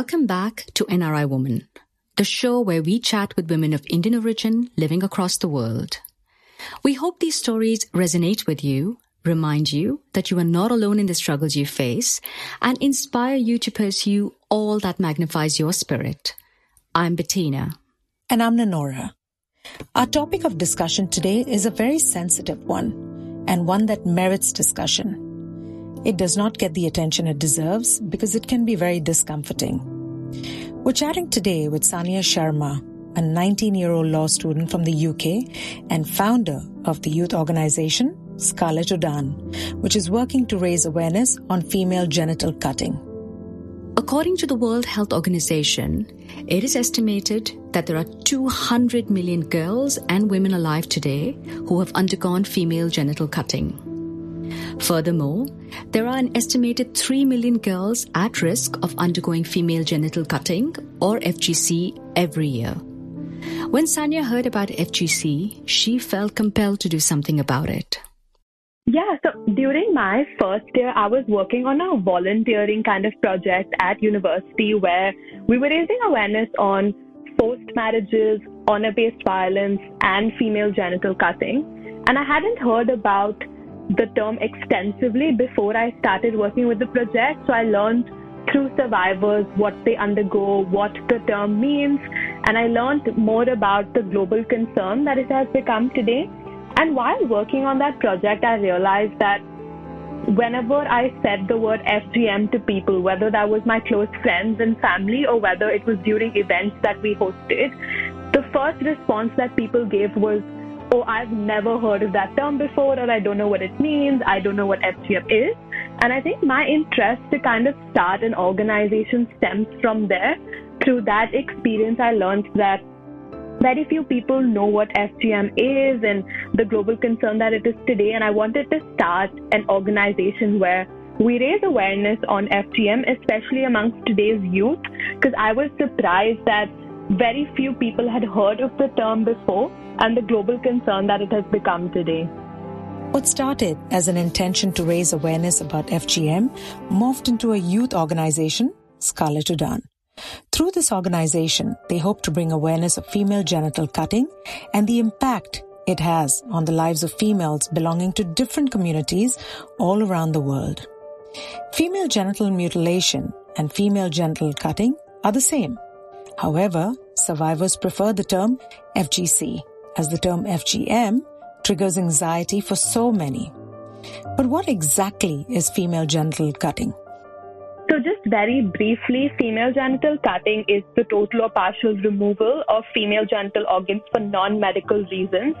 Welcome back to NRI Woman, the show where we chat with women of Indian origin living across the world. We hope these stories resonate with you, remind you that you are not alone in the struggles you face, and inspire you to pursue all that magnifies your spirit. I'm Bettina. And I'm Nanora. Our topic of discussion today is a very sensitive one and one that merits discussion. It does not get the attention it deserves because it can be very discomforting. We're chatting today with Sania Sharma, a 19 year old law student from the UK and founder of the youth organization Scarlet Udan, which is working to raise awareness on female genital cutting. According to the World Health Organization, it is estimated that there are 200 million girls and women alive today who have undergone female genital cutting. Furthermore, there are an estimated 3 million girls at risk of undergoing female genital cutting or FGC every year. When Sania heard about FGC, she felt compelled to do something about it. Yeah, so during my first year, I was working on a volunteering kind of project at university where we were raising awareness on forced marriages, honor based violence, and female genital cutting. And I hadn't heard about the term extensively before I started working with the project. So I learned through survivors what they undergo, what the term means, and I learned more about the global concern that it has become today. And while working on that project, I realized that whenever I said the word FGM to people, whether that was my close friends and family or whether it was during events that we hosted, the first response that people gave was, oh, I've never heard of that term before, or I don't know what it means, I don't know what FGM is. And I think my interest to kind of start an organization stems from there. Through that experience, I learned that very few people know what FGM is and the global concern that it is today. And I wanted to start an organization where we raise awareness on FGM, especially amongst today's youth, because I was surprised that very few people had heard of the term before and the global concern that it has become today. What started as an intention to raise awareness about FGM morphed into a youth organization, Scarlet Udan. Through this organization, they hope to bring awareness of female genital cutting and the impact it has on the lives of females belonging to different communities all around the world. Female genital mutilation and female genital cutting are the same. However, survivors prefer the term FGC as the term FGM triggers anxiety for so many. But what exactly is female genital cutting? So, just very briefly, female genital cutting is the total or partial removal of female genital organs for non medical reasons.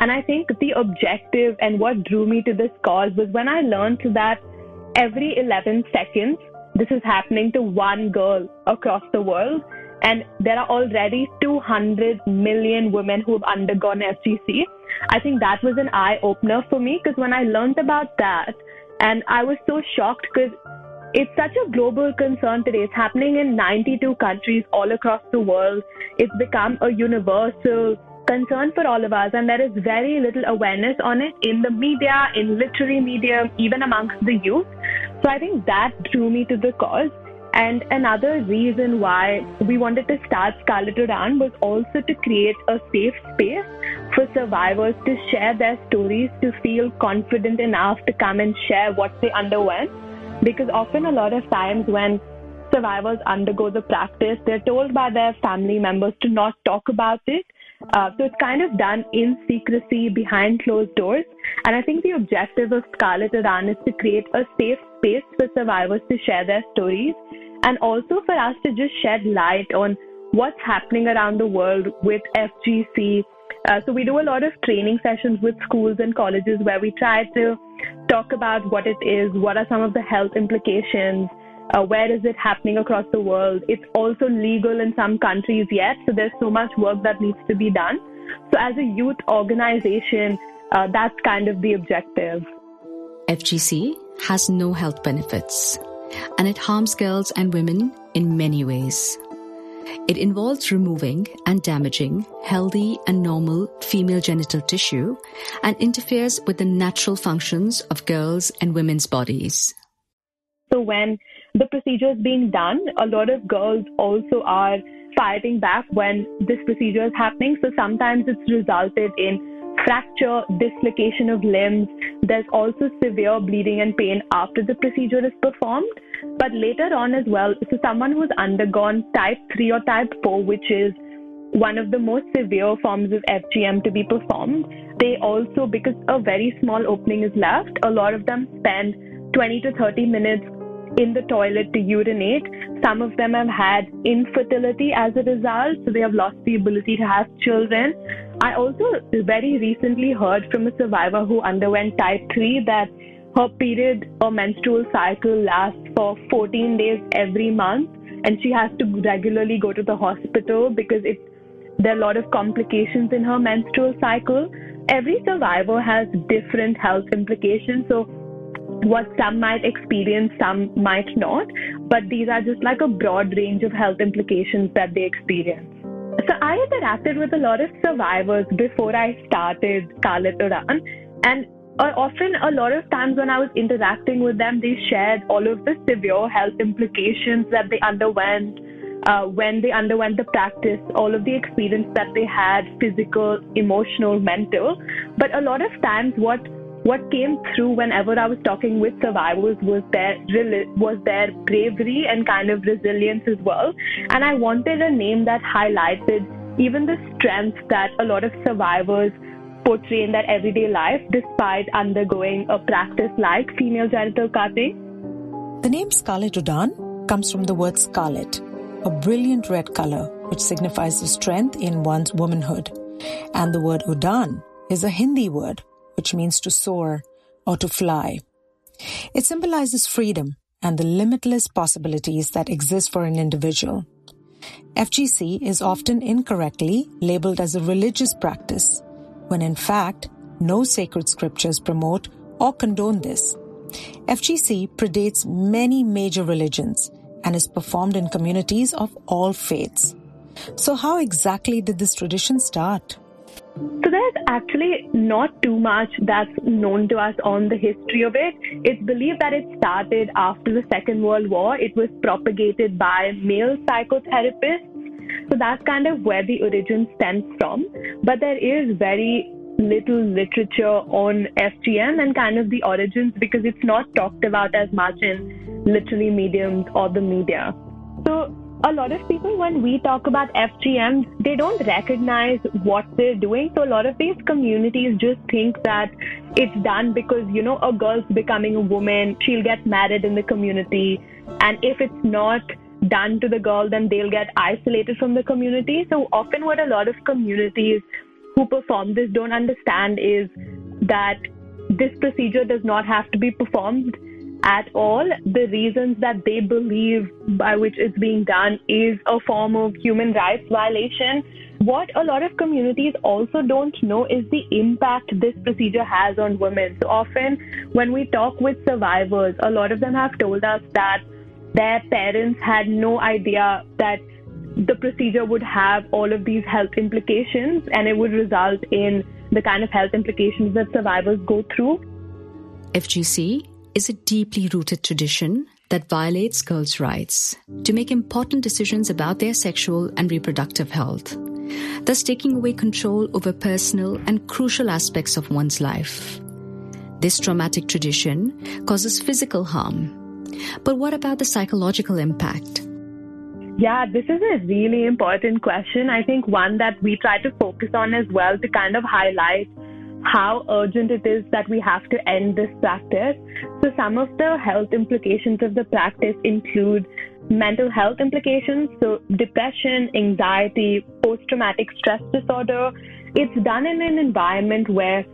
And I think the objective and what drew me to this cause was when I learned that every 11 seconds, this is happening to one girl across the world. And there are already 200 million women who have undergone FGC. I think that was an eye opener for me because when I learned about that, and I was so shocked because it's such a global concern today. It's happening in 92 countries all across the world. It's become a universal concern for all of us, and there is very little awareness on it in the media, in literary media, even amongst the youth. So I think that drew me to the cause. And another reason why we wanted to start Scarlet Udan was also to create a safe space for survivors to share their stories, to feel confident enough to come and share what they underwent. Because often, a lot of times, when survivors undergo the practice, they're told by their family members to not talk about it. Uh, so it's kind of done in secrecy behind closed doors. And I think the objective of Scarlet Udan is to create a safe space for survivors to share their stories and also for us to just shed light on what's happening around the world with FGC. Uh, so we do a lot of training sessions with schools and colleges where we try to talk about what it is, what are some of the health implications, uh, where is it happening across the world. It's also legal in some countries yet, so there's so much work that needs to be done. So as a youth organization, uh, that's kind of the objective. FGC has no health benefits and it harms girls and women in many ways. It involves removing and damaging healthy and normal female genital tissue and interferes with the natural functions of girls' and women's bodies. So when the procedure is being done, a lot of girls also are fighting back when this procedure is happening. So sometimes it's resulted in fracture, dislocation of limbs. There's also severe bleeding and pain after the procedure is performed. But later on as well, so someone who's undergone type 3 or type 4, which is one of the most severe forms of FGM to be performed, they also, because a very small opening is left, a lot of them spend 20 to 30 minutes in the toilet to urinate. Some of them have had infertility as a result, so they have lost the ability to have children. I also very recently heard from a survivor who underwent type 3 that her period or menstrual cycle lasts for 14 days every month and she has to regularly go to the hospital because it there are a lot of complications in her menstrual cycle every survivor has different health implications so what some might experience, some might not. But these are just like a broad range of health implications that they experience. So I interacted with a lot of survivors before I started Scarlet Udan, and uh, often a lot of times when I was interacting with them, they shared all of the severe health implications that they underwent. Uh, when they underwent the practice, all of the experience that they had physical, emotional, mental. But a lot of times, what what came through whenever I was talking with survivors was their was their bravery and kind of resilience as well. And I wanted a name that highlighted even the strength that a lot of survivors portray in their everyday life despite undergoing a practice like female genital cutting. The name Scarlet Udan comes from the word scarlet, a brilliant red color which signifies the strength in one's womanhood. And the word Udan is a Hindi word which means to soar or to fly. It symbolizes freedom and the limitless possibilities that exist for an individual. FGC is often incorrectly labeled as a religious practice, when in fact, no sacred scriptures promote or condone this. FGC predates many major religions and is performed in communities of all faiths. So, how exactly did this tradition start? So there's actually not too much that's known to us on the history of it. It's believed that it started after the Second World War. It was propagated by male psychotherapists. So that's kind of where the origin stems from. But there is very little literature on FGM and kind of the origins because it's not talked about as much in literary mediums or the media. So a lot of people, when we talk about FGM, they don't recognize what they're doing. So a lot of these communities just think that it's done because, you know, a girl's becoming a woman, she'll get married in the community. And if it's not done to the girl, then they'll get isolated from the community. So often, what a lot of communities who perform this don't understand is that this procedure does not have to be performed at all. The reasons that they believe by which it's being done is a form of human rights violation. What a lot of communities also don't know is the impact this procedure has on women. So often, when we talk with survivors, a lot of them have told us that their parents had no idea that the procedure would have all of these health implications and it would result in the kind of health implications that survivors go through. FGC is a deeply rooted tradition that violates girls' rights to make important decisions about their sexual and reproductive health, thus taking away control over personal and crucial aspects of one's life. This traumatic tradition causes physical harm. But what about the psychological impact? Yeah, this is a really important question. I think one that we try to focus on as well to kind of highlight how urgent it is that we have to end this practice. So, some of the health implications of the practice include mental health implications, so depression, anxiety, post traumatic stress disorder. It's done in an environment where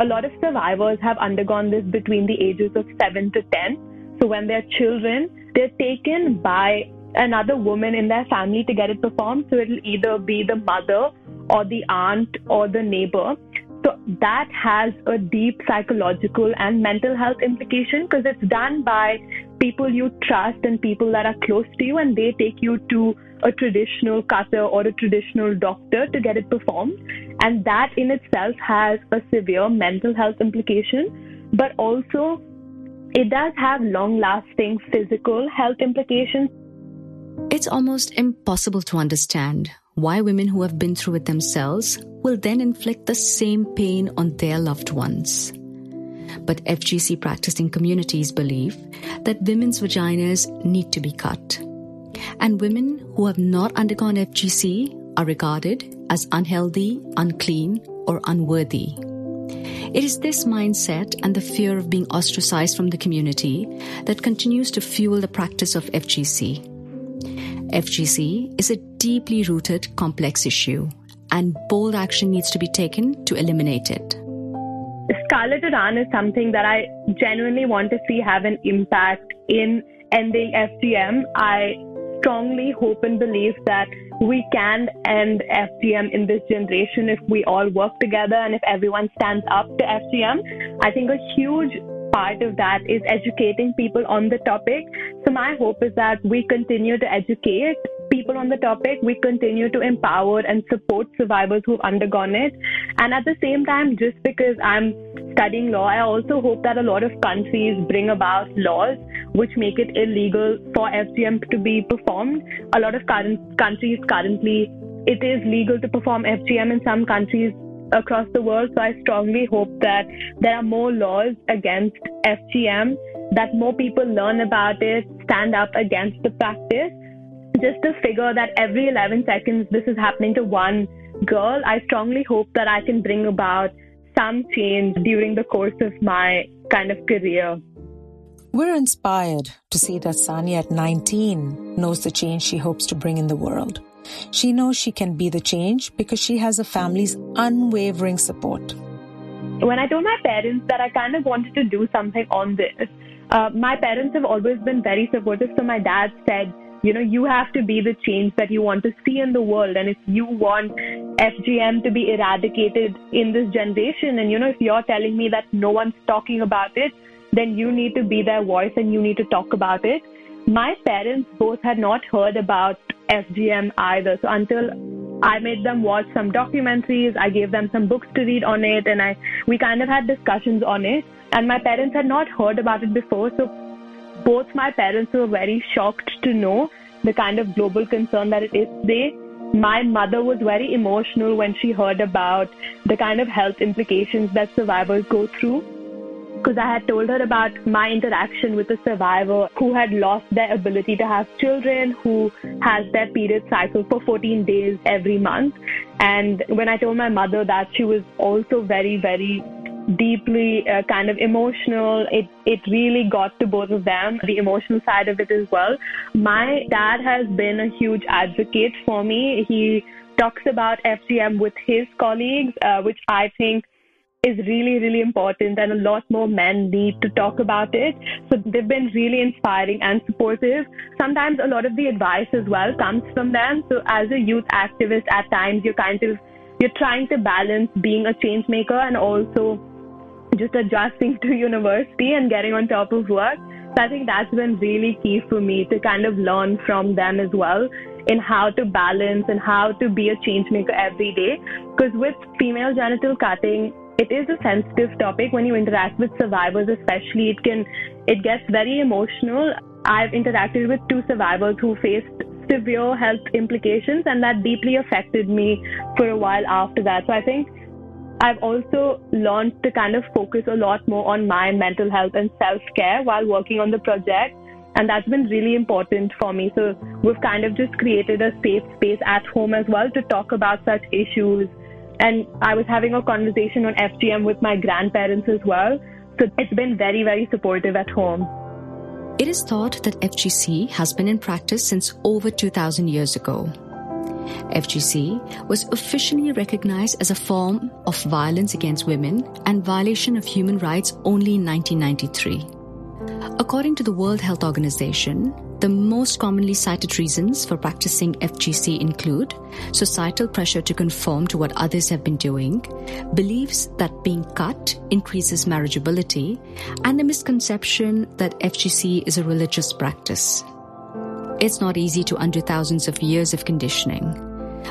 a lot of survivors have undergone this between the ages of 7 to 10. So, when they're children, they're taken by another woman in their family to get it performed. So, it'll either be the mother or the aunt or the neighbor. So that has a deep psychological and mental health implication because it's done by people you trust and people that are close to you, and they take you to a traditional cutter or a traditional doctor to get it performed. And that in itself has a severe mental health implication, but also it does have long lasting physical health implications. It's almost impossible to understand why women who have been through it themselves will then inflict the same pain on their loved ones. But FGC practicing communities believe that women's vaginas need to be cut. And women who have not undergone FGC are regarded as unhealthy, unclean, or unworthy. It is this mindset and the fear of being ostracized from the community that continues to fuel the practice of FGC. FGC is a deeply rooted, complex issue, and bold action needs to be taken to eliminate it. Scarlet Udan is something that I genuinely want to see have an impact in ending FGM. I strongly hope and believe that we can end FGM in this generation if we all work together and if everyone stands up to FGM. I think a huge part of that is educating people on the topic. So my hope is that we continue to educate people on the topic. We continue to empower and support survivors who've undergone it. And at the same time, just because I'm studying law, I also hope that a lot of countries bring about laws which make it illegal for FGM to be performed. A lot of current countries currently, it is legal to perform FGM in some countries across the world. So I strongly hope that there are more laws against FGM, that more people learn about it, stand up against the practice. Just to figure that every 11 seconds this is happening to one girl, I strongly hope that I can bring about some change during the course of my kind of career. We're inspired to see that Sania at 19 knows the change she hopes to bring in the world. She knows she can be the change because she has a family's unwavering support. When I told my parents that I kind of wanted to do something on this, uh, my parents have always been very supportive. So my dad said, you know, you have to be the change that you want to see in the world. And if you want FGM to be eradicated in this generation, and, you know, if you're telling me that no one's talking about it, then you need to be their voice and you need to talk about it. My parents both had not heard about FGM either. So until I made them watch some documentaries, I gave them some books to read on it, and I we kind of had discussions on it. And my parents had not heard about it before, so both my parents were very shocked to know the kind of global concern that it is today. My mother was very emotional when she heard about the kind of health implications that survivors go through because I had told her about my interaction with a survivor who had lost their ability to have children, who has their period cycle for 14 days every month. And when I told my mother that, she was also very, very deeply uh, kind of emotional. It it really got to both of them, the emotional side of it as well. My dad has been a huge advocate for me. He talks about FGM with his colleagues, uh, which I think is really, really important and a lot more men need to talk about it. So they've been really inspiring and supportive. Sometimes a lot of the advice as well comes from them. So as a youth activist, at times you're kind of, you're trying to balance being a change maker and also just adjusting to university and getting on top of work. So I think that's been really key for me to kind of learn from them as well in how to balance and how to be a change maker every day. Because with female genital cutting, it is a sensitive topic when you interact with survivors especially it can it gets very emotional i've interacted with two survivors who faced severe health implications and that deeply affected me for a while after that so i think I've also learned to kind of focus a lot more on my mental health and self care while working on the project. And that's been really important for me. So we've kind of just created a safe space at home as well to talk about such issues and I was having a conversation on FGM with my grandparents as well. So it's been very, very supportive at home. It is thought that FGC has been in practice since over 2000 years ago. FGC was officially recognized as a form of violence against women and violation of human rights only in 1993. According to the World Health Organization, the most commonly cited reasons for practicing FGC include societal pressure to conform to what others have been doing, beliefs that being cut increases marriageability, and the misconception that FGC is a religious practice. It's not easy to undo thousands of years of conditioning,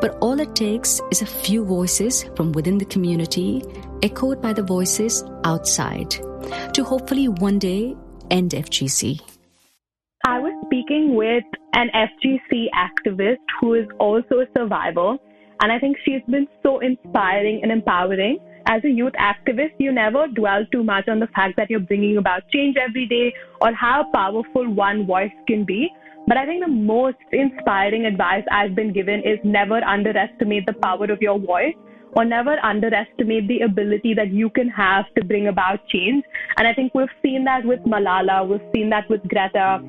but all it takes is a few voices from within the community, echoed by the voices outside, to hopefully one day end FGC. Speaking with an FGC activist who is also a survivor, and I think she's been so inspiring and empowering. As a youth activist, you never dwell too much on the fact that you're bringing about change every day or how powerful one voice can be. But I think the most inspiring advice I've been given is never underestimate the power of your voice or never underestimate the ability that you can have to bring about change. And I think we've seen that with Malala, we've seen that with Greta.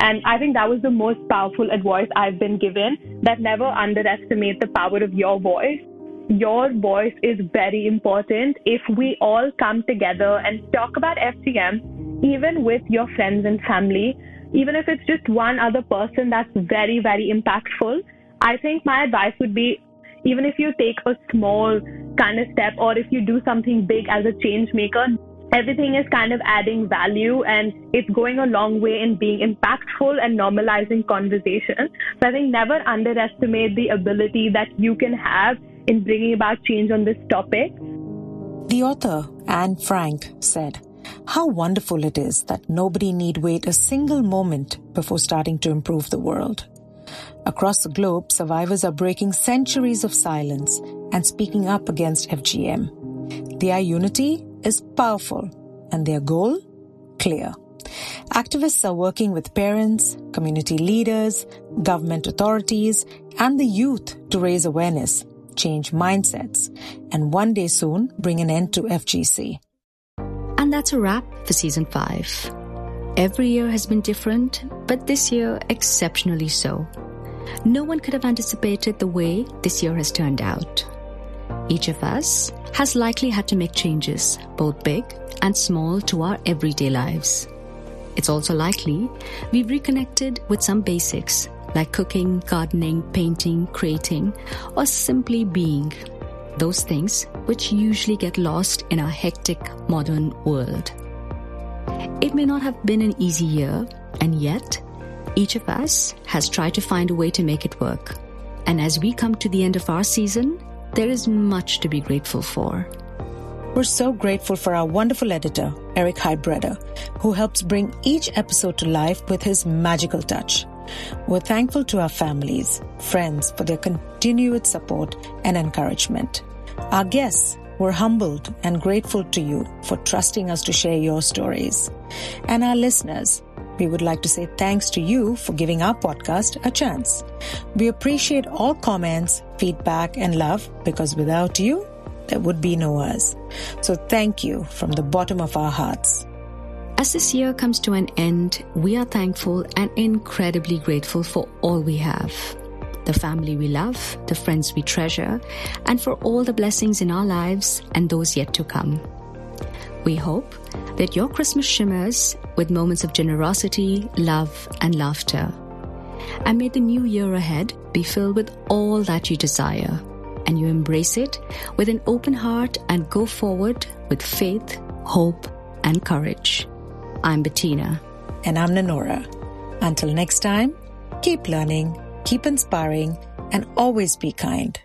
And I think that was the most powerful advice I've been given that never underestimate the power of your voice. Your voice is very important. If we all come together and talk about FGM, even with your friends and family, even if it's just one other person that's very, very impactful, I think my advice would be even if you take a small kind of step or if you do something big as a change maker, everything is kind of adding value and it's going a long way in being impactful and normalizing conversation. So I think never underestimate the ability that you can have in bringing about change on this topic. The author, Anne Frank, said, How wonderful it is that nobody need wait a single moment before starting to improve the world. Across the globe, survivors are breaking centuries of silence and speaking up against FGM. Their unity is powerful and their goal clear. Activists are working with parents, community leaders, government authorities, and the youth to raise awareness, change mindsets, and one day soon bring an end to FGC. And that's a wrap for season five. Every year has been different, but this year exceptionally so. No one could have anticipated the way this year has turned out. Each of us has likely had to make changes, both big and small, to our everyday lives. It's also likely we've reconnected with some basics like cooking, gardening, painting, creating, or simply being. Those things which usually get lost in our hectic modern world. It may not have been an easy year, and yet each of us has tried to find a way to make it work. And as we come to the end of our season, there is much to be grateful for. We're so grateful for our wonderful editor, Eric Hybreder, who helps bring each episode to life with his magical touch. We're thankful to our families, friends for their continued support and encouragement. Our guests, we're humbled and grateful to you for trusting us to share your stories. And our listeners, we would like to say thanks to you for giving our podcast a chance. We appreciate all comments, feedback, and love because without you, there would be no us. So thank you from the bottom of our hearts. As this year comes to an end, we are thankful and incredibly grateful for all we have the family we love, the friends we treasure, and for all the blessings in our lives and those yet to come. We hope that your Christmas shimmers with moments of generosity, love, and laughter. And may the new year ahead be filled with all that you desire, and you embrace it with an open heart and go forward with faith, hope, and courage. I'm Bettina. And I'm Nanora. Until next time, keep learning, keep inspiring, and always be kind.